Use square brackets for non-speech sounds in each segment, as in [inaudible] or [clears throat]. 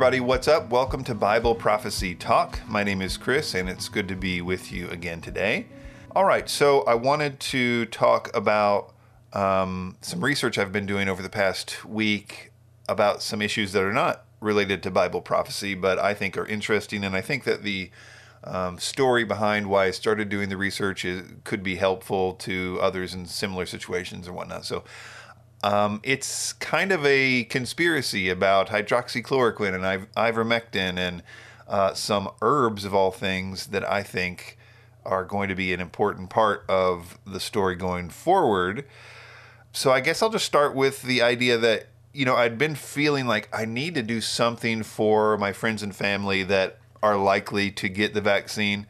everybody. What's up? Welcome to Bible Prophecy Talk. My name is Chris, and it's good to be with you again today. All right, so I wanted to talk about um, some research I've been doing over the past week about some issues that are not related to Bible prophecy, but I think are interesting, and I think that the um, story behind why I started doing the research is, could be helpful to others in similar situations and whatnot. So um, it's kind of a conspiracy about hydroxychloroquine and ivermectin and uh, some herbs of all things that I think are going to be an important part of the story going forward. So I guess I'll just start with the idea that you know I'd been feeling like I need to do something for my friends and family that are likely to get the vaccine.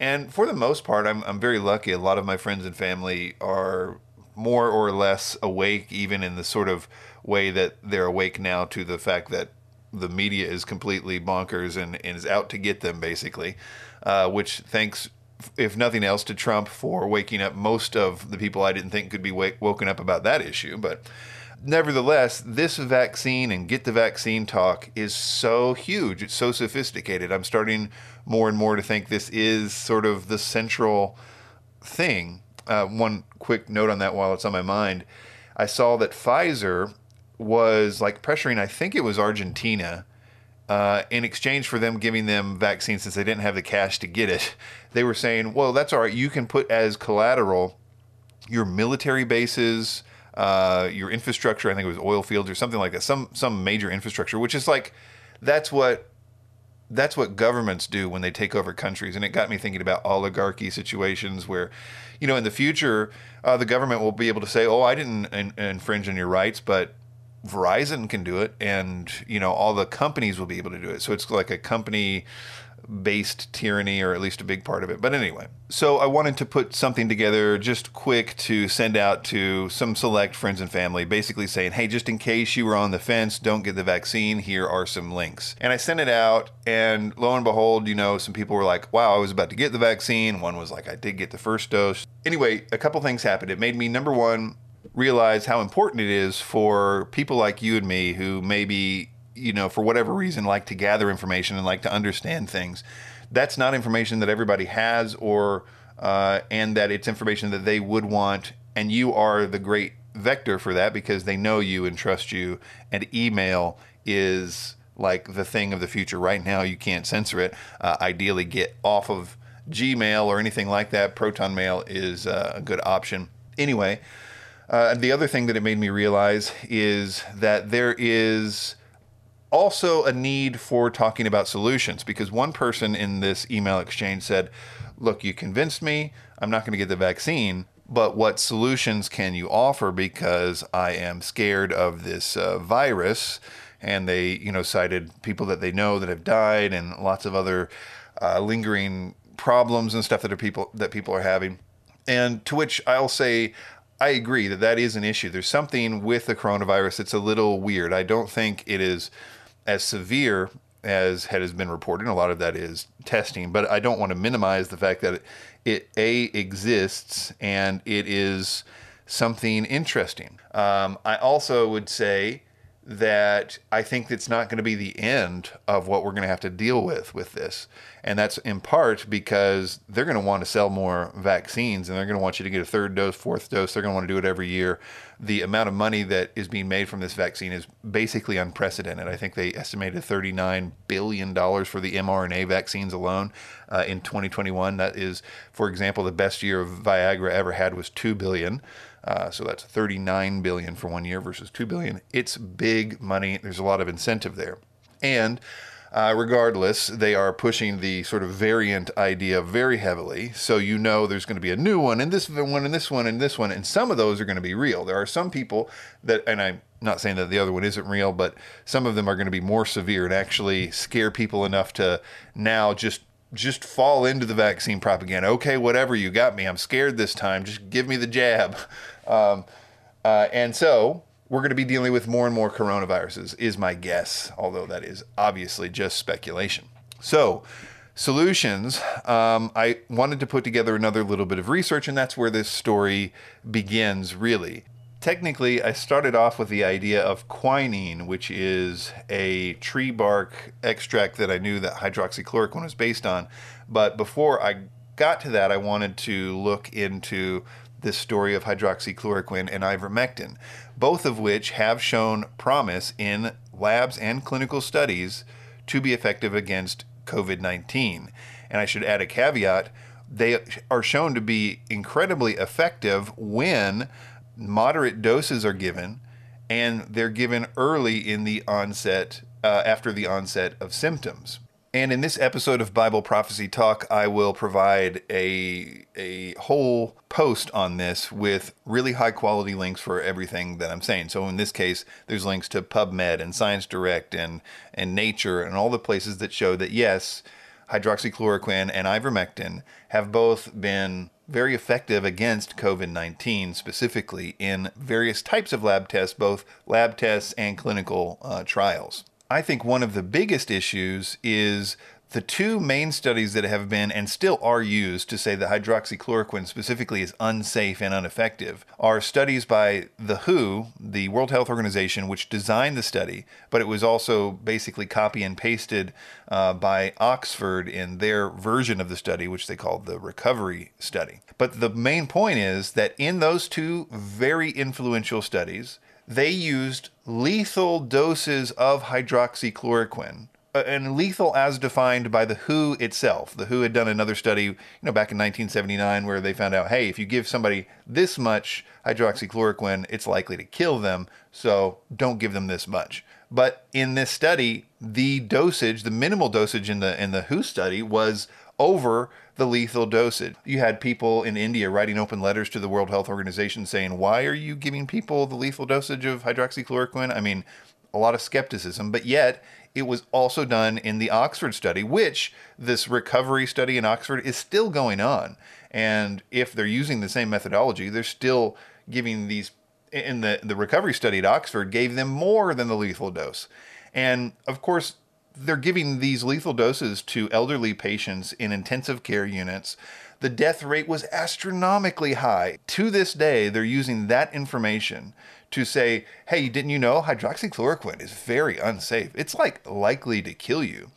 And for the most part, I'm, I'm very lucky. A lot of my friends and family are more or less awake, even in the sort of way that they're awake now to the fact that the media is completely bonkers and, and is out to get them, basically. Uh, which, thanks, if nothing else, to Trump for waking up most of the people I didn't think could be wake, woken up about that issue. But nevertheless, this vaccine and get the vaccine talk is so huge. It's so sophisticated. I'm starting more and more to think this is sort of the central thing uh, one quick note on that while it's on my mind. I saw that Pfizer was like pressuring, I think it was Argentina, uh, in exchange for them giving them vaccines since they didn't have the cash to get it. [laughs] They were saying, well, that's all right. You can put as collateral your military bases, uh, your infrastructure. I think it was oil fields or something like that. Some some major infrastructure, which is like that's what that's what governments do when they take over countries. And it got me thinking about oligarchy situations where, you know, in the future, uh, the government will be able to say, oh, I didn't in- infringe on your rights, but Verizon can do it. And, you know, all the companies will be able to do it. So it's like a company based tyranny, or at least a big part of it. But anyway, so I wanted to put something together just quick to send out to some select friends and family, basically saying, hey, just in case you were on the fence, don't get the vaccine, here are some links. And I sent it out, and lo and behold, you know, some people were like, wow, I was about to get the vaccine. One was like, I did get the first dose. Anyway, a couple things happened. It made me, number one, realize how important it is for people like you and me who maybe you know, for whatever reason, like to gather information and like to understand things. That's not information that everybody has, or uh, and that it's information that they would want, and you are the great vector for that because they know you and trust you. And email is like the thing of the future. Right now, you can't censor it. Uh, ideally, get off of Gmail or anything like that. Proton Mail is uh, a good option. Anyway, uh, the other thing that it made me realize is that there is also a need for talking about solutions because one person in this email exchange said, Look, you convinced me. I'm not going to get the vaccine, but what solutions can you offer because I am scared of this uh, virus? And they, you know, cited people that they know that have died and lots of other uh, lingering problems and stuff that are people that people are having. And to which I'll say, I agree that that is an issue. There's something with the coronavirus that's a little weird. I don't think it is as severe as has been reported. A lot of that is testing, but I don't want to minimize the fact that it, it a exists and it is something interesting. Um, I also would say that I think it's not going to be the end of what we're going to have to deal with with this. And that's in part because they're going to want to sell more vaccines and they're going to want you to get a third dose, fourth dose. They're going to want to do it every year. The amount of money that is being made from this vaccine is basically unprecedented. I think they estimated $39 billion for the mRNA vaccines alone uh, in 2021. That is, for example, the best year of Viagra ever had was 2 billion. Uh, so that's 39 billion for one year versus 2 billion. It's big money. There's a lot of incentive there. And uh, regardless, they are pushing the sort of variant idea very heavily. So you know there's going to be a new one, and this one, and this one, and this one, and some of those are going to be real. There are some people that, and I'm not saying that the other one isn't real, but some of them are going to be more severe and actually scare people enough to now just just fall into the vaccine propaganda. Okay, whatever, you got me. I'm scared this time. Just give me the jab. [laughs] Um, uh, and so we're going to be dealing with more and more coronaviruses, is my guess, although that is obviously just speculation. So, solutions, um, I wanted to put together another little bit of research, and that's where this story begins, really. technically, I started off with the idea of quinine, which is a tree bark extract that I knew that hydroxychloroquine was based on. But before I got to that, I wanted to look into this story of hydroxychloroquine and ivermectin, both of which have shown promise in labs and clinical studies to be effective against COVID 19. And I should add a caveat they are shown to be incredibly effective when moderate doses are given and they're given early in the onset, uh, after the onset of symptoms. And in this episode of Bible Prophecy Talk, I will provide a, a whole post on this with really high quality links for everything that I'm saying. So in this case, there's links to PubMed and Science Direct and, and Nature and all the places that show that yes, hydroxychloroquine and ivermectin have both been very effective against COVID 19, specifically in various types of lab tests, both lab tests and clinical uh, trials. I think one of the biggest issues is the two main studies that have been and still are used to say that hydroxychloroquine specifically is unsafe and ineffective are studies by the WHO, the World Health Organization, which designed the study, but it was also basically copy and pasted uh, by Oxford in their version of the study, which they called the recovery study. But the main point is that in those two very influential studies, they used lethal doses of hydroxychloroquine uh, and lethal as defined by the WHO itself. The WHO had done another study, you know, back in 1979 where they found out, hey, if you give somebody this much hydroxychloroquine, it's likely to kill them, so don't give them this much. But in this study, the dosage, the minimal dosage in the in the WHO study was over the lethal dosage. You had people in India writing open letters to the World Health Organization saying, "Why are you giving people the lethal dosage of hydroxychloroquine?" I mean, a lot of skepticism, but yet it was also done in the Oxford study, which this recovery study in Oxford is still going on. And if they're using the same methodology, they're still giving these in the the recovery study at Oxford gave them more than the lethal dose. And of course, they're giving these lethal doses to elderly patients in intensive care units. The death rate was astronomically high. To this day, they're using that information to say, hey, didn't you know hydroxychloroquine is very unsafe? It's like likely to kill you.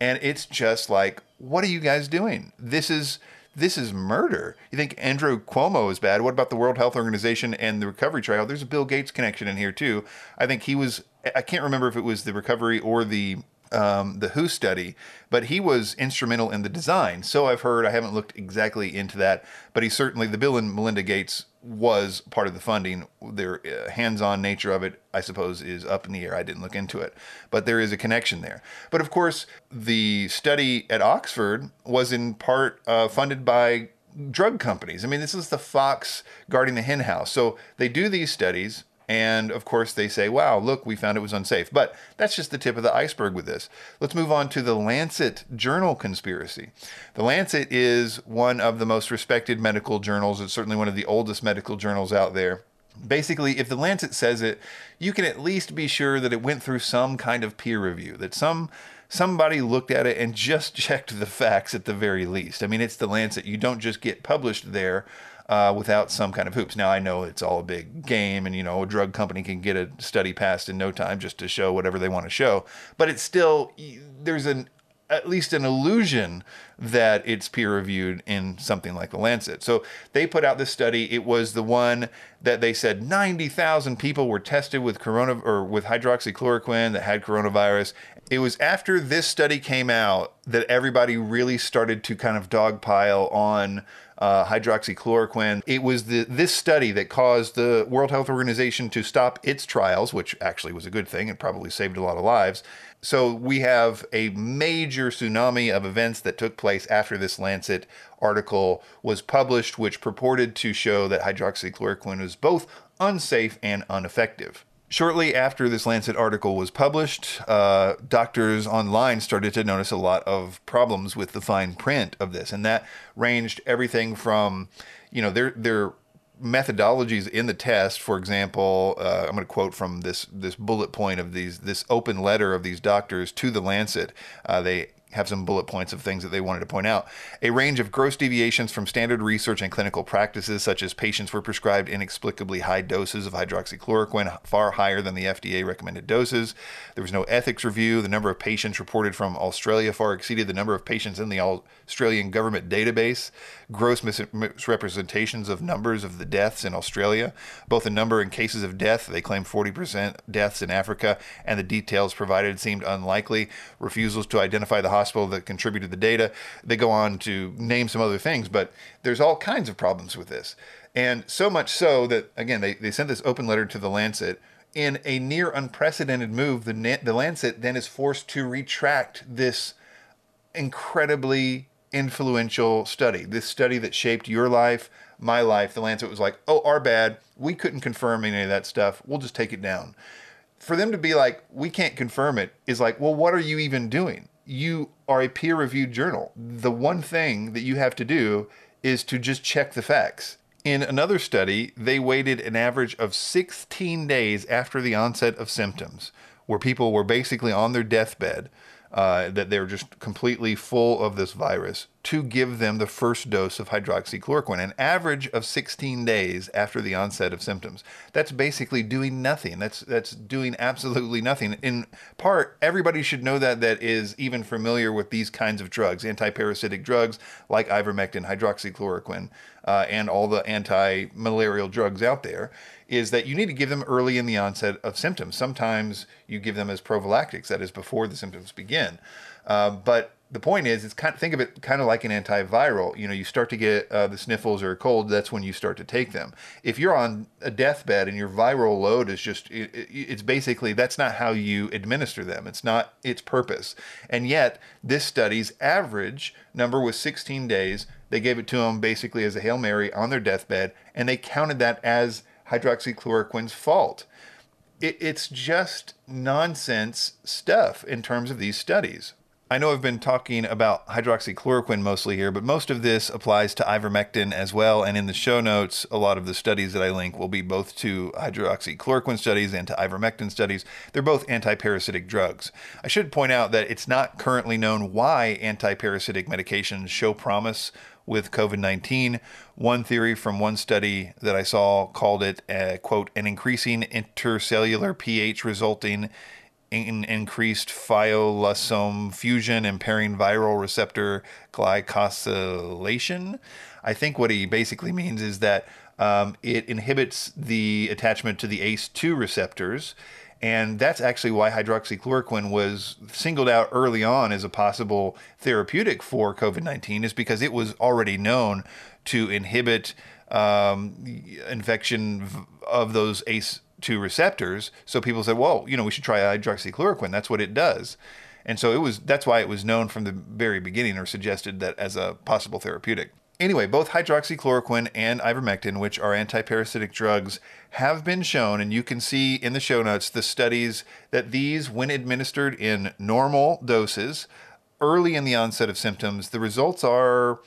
And it's just like, what are you guys doing? This is this is murder. You think Andrew Cuomo is bad? What about the World Health Organization and the recovery trial? There's a Bill Gates connection in here too. I think he was I can't remember if it was the recovery or the um, the WHO study, but he was instrumental in the design. So I've heard. I haven't looked exactly into that, but he certainly the Bill and Melinda Gates was part of the funding. Their uh, hands-on nature of it, I suppose, is up in the air. I didn't look into it, but there is a connection there. But of course, the study at Oxford was in part uh, funded by drug companies. I mean, this is the fox guarding the henhouse. So they do these studies and of course, they say, wow, look, we found it was unsafe. But that's just the tip of the iceberg with this. Let's move on to the Lancet Journal conspiracy. The Lancet is one of the most respected medical journals. It's certainly one of the oldest medical journals out there. Basically, if the Lancet says it, you can at least be sure that it went through some kind of peer review, that some somebody looked at it and [laughs] just checked the facts at the very least. I mean, it's the Lancet. You don't just get published there uh, without some kind of hoops. Now I know it's all a big game, and you know a drug company can get a study passed in no time just to show whatever they want to show. But it's still there's an at least an illusion that it's peer reviewed in something like the Lancet. So they put out this study. It was the one that they said 90,000 people were tested with corona or with hydroxychloroquine that had coronavirus. It was after this study came out that everybody really started to kind of dogpile on uh, hydroxychloroquine. It was the, this study that caused the World Health Organization to stop its trials, which actually was a good thing. It probably saved a lot of lives. So we have a major tsunami of events that took place after this Lancet article was published, which purported to show that hydroxychloroquine was both unsafe and ineffective. Shortly after this Lancet article was published, uh, doctors online started to notice a lot of problems with the fine print of this, and that ranged everything from, you know, their their methodologies in the test. For example, uh, I'm going to quote from this this bullet point of these this open letter of these doctors to the Lancet. Uh, they have some bullet points of things that they wanted to point out. A range of gross deviations from standard research and clinical practices, such as patients were prescribed inexplicably high doses of hydroxychloroquine, far higher than the FDA recommended doses. There was no ethics review. The number of patients reported from Australia far exceeded the number of patients in the Australian government database. Gross misrepresentations of numbers of the deaths in Australia, both the number and cases of death. They claim 40% deaths in Africa, and the details provided seemed unlikely. Refusals to identify the hospital that contributed the data. They go on to name some other things, but there's all kinds of problems with this. And so much so that, again, they, they sent this open letter to the Lancet. In a near unprecedented move, the, the Lancet then is forced to retract this incredibly influential study. This study that shaped your life, my life. The Lancet was like, oh, our bad. We couldn't confirm any of that stuff. We'll just take it down. For them to be like, we can't confirm it, is like, well, what are you even doing? You are a peer reviewed journal. The one thing that you have to do is to just check the facts. In another study, they waited an average of 16 days after the onset of symptoms, where people were basically on their deathbed uh, that they're just completely full of this virus to give them the first dose of hydroxychloroquine, an average of 16 days after the onset of symptoms. That's basically doing nothing. That's that's doing absolutely nothing. In part, everybody should know that that is even familiar with these kinds of drugs, antiparasitic drugs like ivermectin, hydroxychloroquine, uh, and all the anti-malarial drugs out there is that you need to give them early in the onset of symptoms. Sometimes you give them as prophylactics, that is before the symptoms begin. Uh, but the point is, it's kind of, think of it kind of like an antiviral. You know, you start to get uh, the sniffles or a cold, that's when you start to take them. If you're on a deathbed and your viral load is just, it, it's basically that's not how you administer them. It's not its purpose. And yet, this study's average number was 16 days. They gave it to them basically as a hail mary on their deathbed, and they counted that as hydroxychloroquine's fault. It, it's just nonsense stuff in terms of these studies. I know I've been talking about hydroxychloroquine mostly here, but most of this applies to ivermectin as well. And in the show notes, a lot of the studies that I link will be both to hydroxychloroquine studies and to ivermectin studies. They're both antiparasitic drugs. I should point out that it's not currently known why antiparasitic medications show promise with COVID 19. One theory from one study that I saw called it, uh, quote, an increasing intercellular pH resulting in increased phyllosome fusion, impairing viral receptor glycosylation. I think what he basically means is that um, it inhibits the attachment to the ACE2 receptors and that's actually why hydroxychloroquine was singled out early on as a possible therapeutic for COVID 19, is because it was already known to inhibit um, infection of those ACE2 receptors. So people said, well, you know, we should try hydroxychloroquine. That's what it does. And so it was that's why it was known from the very beginning or suggested that as a possible therapeutic. Anyway, both hydroxychloroquine and ivermectin, which are antiparasitic drugs, have been shown, and you can see in the show notes the studies that these, when administered in normal doses early in the onset of symptoms, the results are,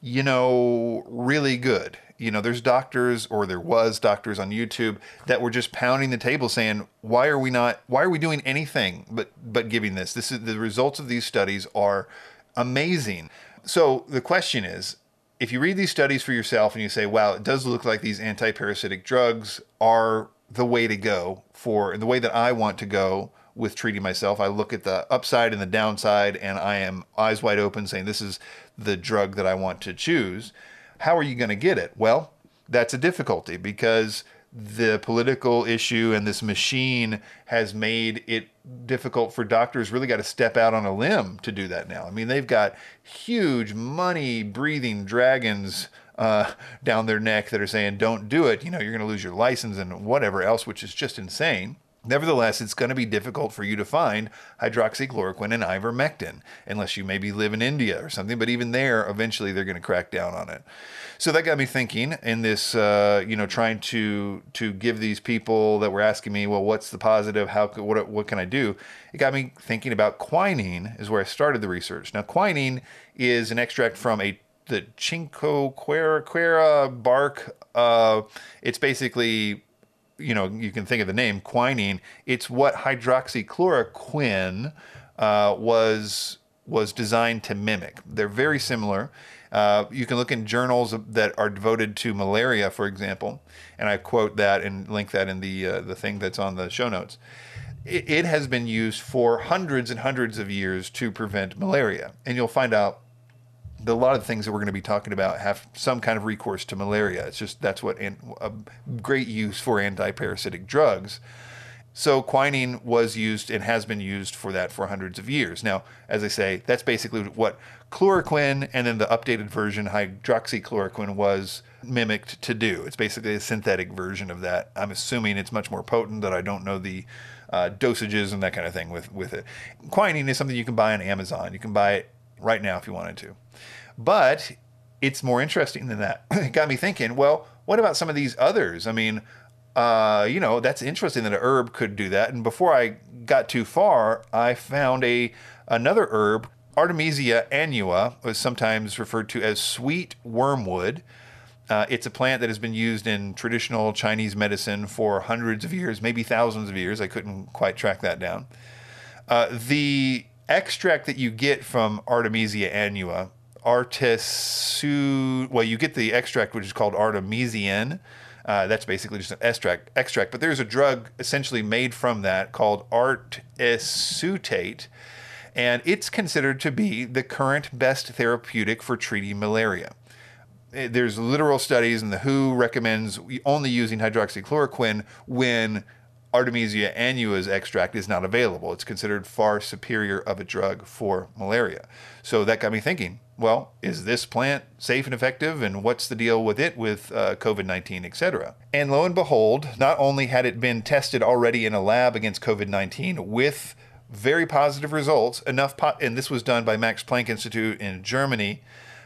you know, really good. You know, there's doctors, or there was doctors on YouTube that were just pounding the table saying, "Why are we not? Why are we doing anything but but giving this? This is the results of these studies are amazing." So the question is, if you read these studies for yourself and you say, wow, it does look like these anti-parasitic drugs are the way to go for the way that I want to go with treating myself. I look at the upside and the downside, and I am eyes wide open saying, this is the drug that I want to choose. How are you going to get it? Well, that's a difficulty because the political issue and this machine has made it difficult for doctors really got to step out on a limb to do that now. I mean, they've got huge money breathing dragons uh, down their neck that are saying, don't do it. You know, you're going to lose your license and whatever else, which is just insane. Nevertheless, it's going to be difficult for you to find hydroxychloroquine and ivermectin unless you maybe live in India or something. But even there, eventually they're going to crack down on it. So that got me thinking in this, uh, you know, trying to to give these people that were asking me, well, what's the positive? How what what can I do? It got me thinking about quinine. Is where I started the research. Now, quinine is an extract from a the Chincoquera bark. Uh, it's basically you know, you can think of the name quinine. It's what hydroxychloroquine uh, was was designed to mimic. They're very similar. Uh, you can look in journals that are devoted to malaria, for example, and I quote that and link that in the uh, the thing that's on the show notes. It, it has been used for hundreds and hundreds of years to prevent malaria, and you'll find out that a lot of the things that we're going to be talking about have some kind of recourse to malaria. It's just that's what an, a great use for antiparasitic drugs. So quinine was used and has been used for that for hundreds of years. Now, as I say, that's basically what chloroquine and then the updated version hydroxychloroquine was mimicked to do. It's basically a synthetic version of that. I'm assuming it's much more potent that I don't know the uh, dosages and that kind of thing with, with it. Quinine is something you can buy on Amazon. You can buy it right now if you wanted to. But it's more interesting than that. [clears throat] it got me thinking, well, what about some of these others? I mean, uh, you know, that's interesting that a herb could do that. And before I got too far, I found a another herb, Artemisia annua, was sometimes referred to as sweet wormwood. Uh, it's a plant that has been used in traditional Chinese medicine for hundreds of years, maybe thousands of years. I couldn't quite track that down. Uh, the extract that you get from Artemisia annua, artisu, well, you get the extract which is called artemisian. Uh, that's basically just an extract. Extract, but there's a drug essentially made from that called artesunate, and it's considered to be the current best therapeutic for treating malaria. Eh, there's literal studies, and the WHO recommends only using hydroxychloroquine when Artemisia annua's extract is not available. It's considered far superior of a drug for malaria. So that got me thinking well, is this plant safe and effective? And what's the deal with it with uh, COVID 19, et cetera? And lo and behold, not only had it been tested already in a lab against COVID 19 with very positive results, enough, po- and this was done by Max Planck Institute in Germany.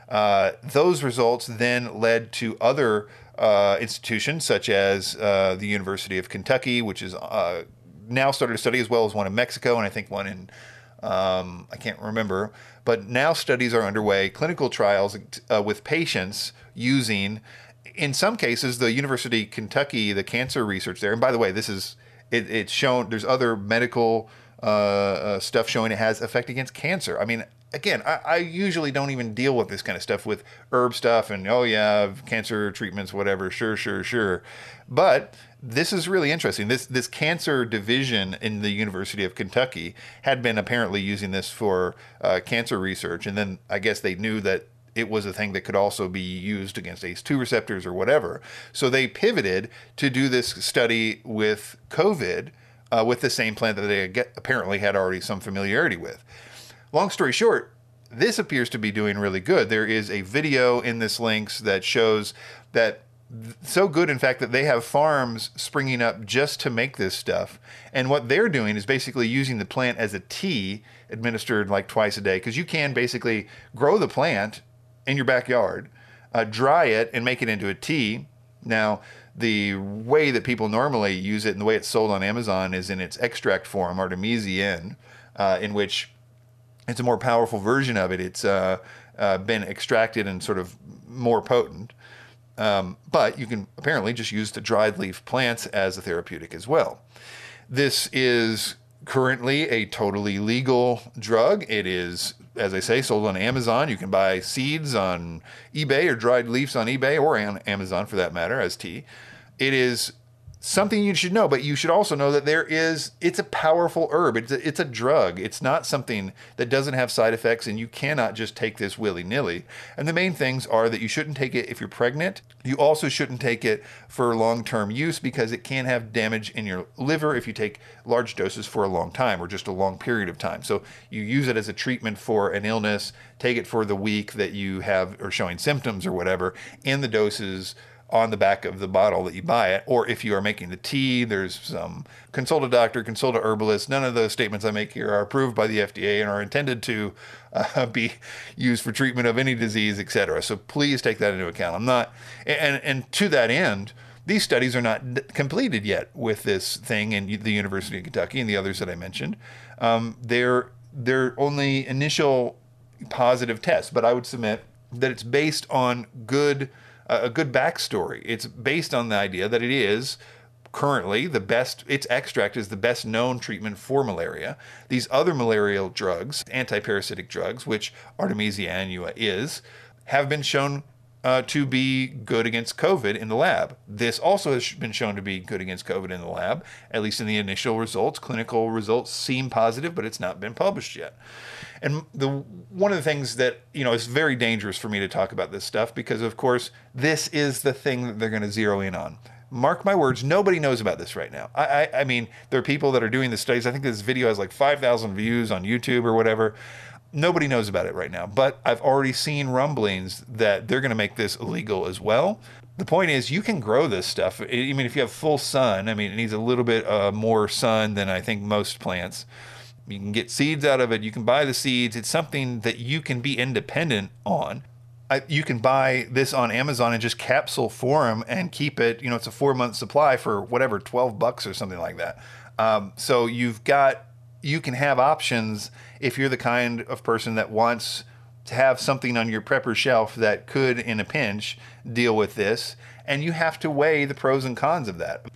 Uh, those results then led to other uh, institutions, such as uh, the University of Kentucky, which is uh, now started a study, as well as one in Mexico, and I think one in um, I can't remember, but now studies are underway, clinical trials uh, with patients using, in some cases, the University of Kentucky, the cancer research there. And by the way, this is it, it's shown. There's other medical uh, uh, stuff showing it has effect against cancer. I mean, again, I, I, usually don't even deal with this kind of stuff with herb stuff and oh yeah, cancer treatments, whatever. Sure, sure, sure. But this is really interesting. This this cancer division in the University of Kentucky had been apparently using this for uh, cancer research, and then I guess they knew that it was a thing that could also be used against ACE2 receptors or whatever. So they pivoted to do this study with COVID uh, with the same plant that they apparently had already some familiarity with. Long story short, this appears to be doing really good. There is a video in this links that shows that so good in fact that they have farms springing up just to make this stuff and what they're doing is basically using the plant as a tea administered like twice a day because you can basically grow the plant in your backyard uh, dry it and make it into a tea now the way that people normally use it and the way it's sold on amazon is in its extract form artemisian uh, in which it's a more powerful version of it it's uh, uh been extracted and sort of more potent um, but you can apparently just use the dried leaf plants as a therapeutic as well. This is currently a totally legal drug. It is, as I say, sold on Amazon. You can buy seeds on eBay or dried leaves on eBay or on Amazon for that matter as tea. It is something you should know, but you should also know that there is, it's a powerful herb. It's a, it's a drug. It's not something that doesn't have side effects, and you cannot just take this willy nilly. And the main things are that you shouldn't take it if you're pregnant. You also shouldn't take it for long term use because it can have damage in your liver if you take large doses for a long time or just a long period of time. So you use it as a treatment for an illness, take it for the week that you have or showing symptoms or whatever, and the doses on the back of the bottle that you buy it. Or if you are making the tea, there's some consult a doctor, consult a herbalist. None of those statements I make here are approved by the FDA and are intended to uh, be used for treatment of any disease, etc. So please take that into account. I'm not, and and to that end. These studies are not completed yet with this thing in the University of Kentucky and the others that I mentioned. Um, they're they're only initial positive tests, but I would submit that it's based on good a good backstory. It's based on the idea that it is currently the best its extract is the best known treatment for malaria these other malarial drugs antiparasitic drugs which artemisia annua is have been shown uh, to be good against COVID in the lab. This also has been shown to be good against COVID in the lab, at least in the initial results. Clinical results seem positive, but it's not been published yet. And the one of the things that you know is very dangerous for me to talk about this stuff because, of course, this is the thing that they're going to zero in on. Mark my words, nobody knows about this right now. I, I, I mean, there are people that are doing the studies. I think this video has like 5,000 views on YouTube or whatever nobody knows about it right now, but I've already seen rumblings that they're going to make this illegal as well. The point is, you can grow this stuff. I mean, if you have full sun, I mean, it needs a little bit uh, more sun than I think most plants. You can get seeds out of it. You can buy the seeds. It's something that you can be independent on. I, you can buy this on Amazon and just capsule form and keep it. You know, it's a four month supply for whatever, 12 bucks or something like that. Um, so you've got you can have options if you're the kind of person that wants to have something on your prepper shelf that could, in a pinch, deal with this. And you have to weigh the pros and cons of that.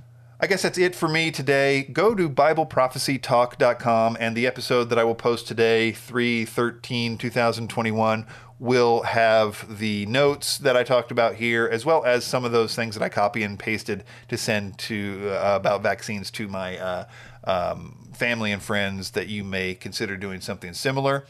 I guess that's it for me today. Go to BibleProphecyTalk.com and the episode that I will post today, 3 13 2021, will have the notes that I talked about here, as well as some of those things that I copy and pasted to send to uh, about vaccines to my uh, um, family and friends that you may consider doing something similar.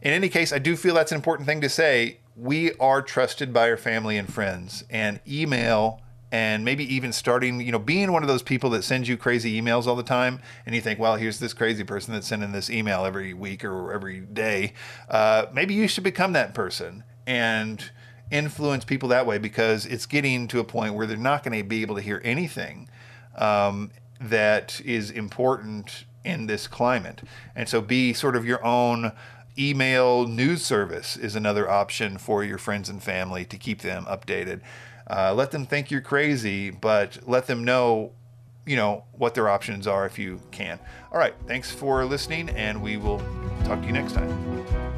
In any case, I do feel that's an important thing to say. We are trusted by our family and friends, and email and maybe even starting, you know, being one of those people that sends you crazy emails all the time, and you think, well, here's this crazy person that's sending this email every week or every day. Uh, maybe you should become that person and influence people that way because it's getting to a point where they're not going to be able to hear anything um, that is important in this climate. And so be sort of your own email news service is another option for your friends and family to keep them updated. Uh, let them think you're crazy, but let them know, you know, what their options are if you can. All right. Thanks for listening, and we will talk to you next time.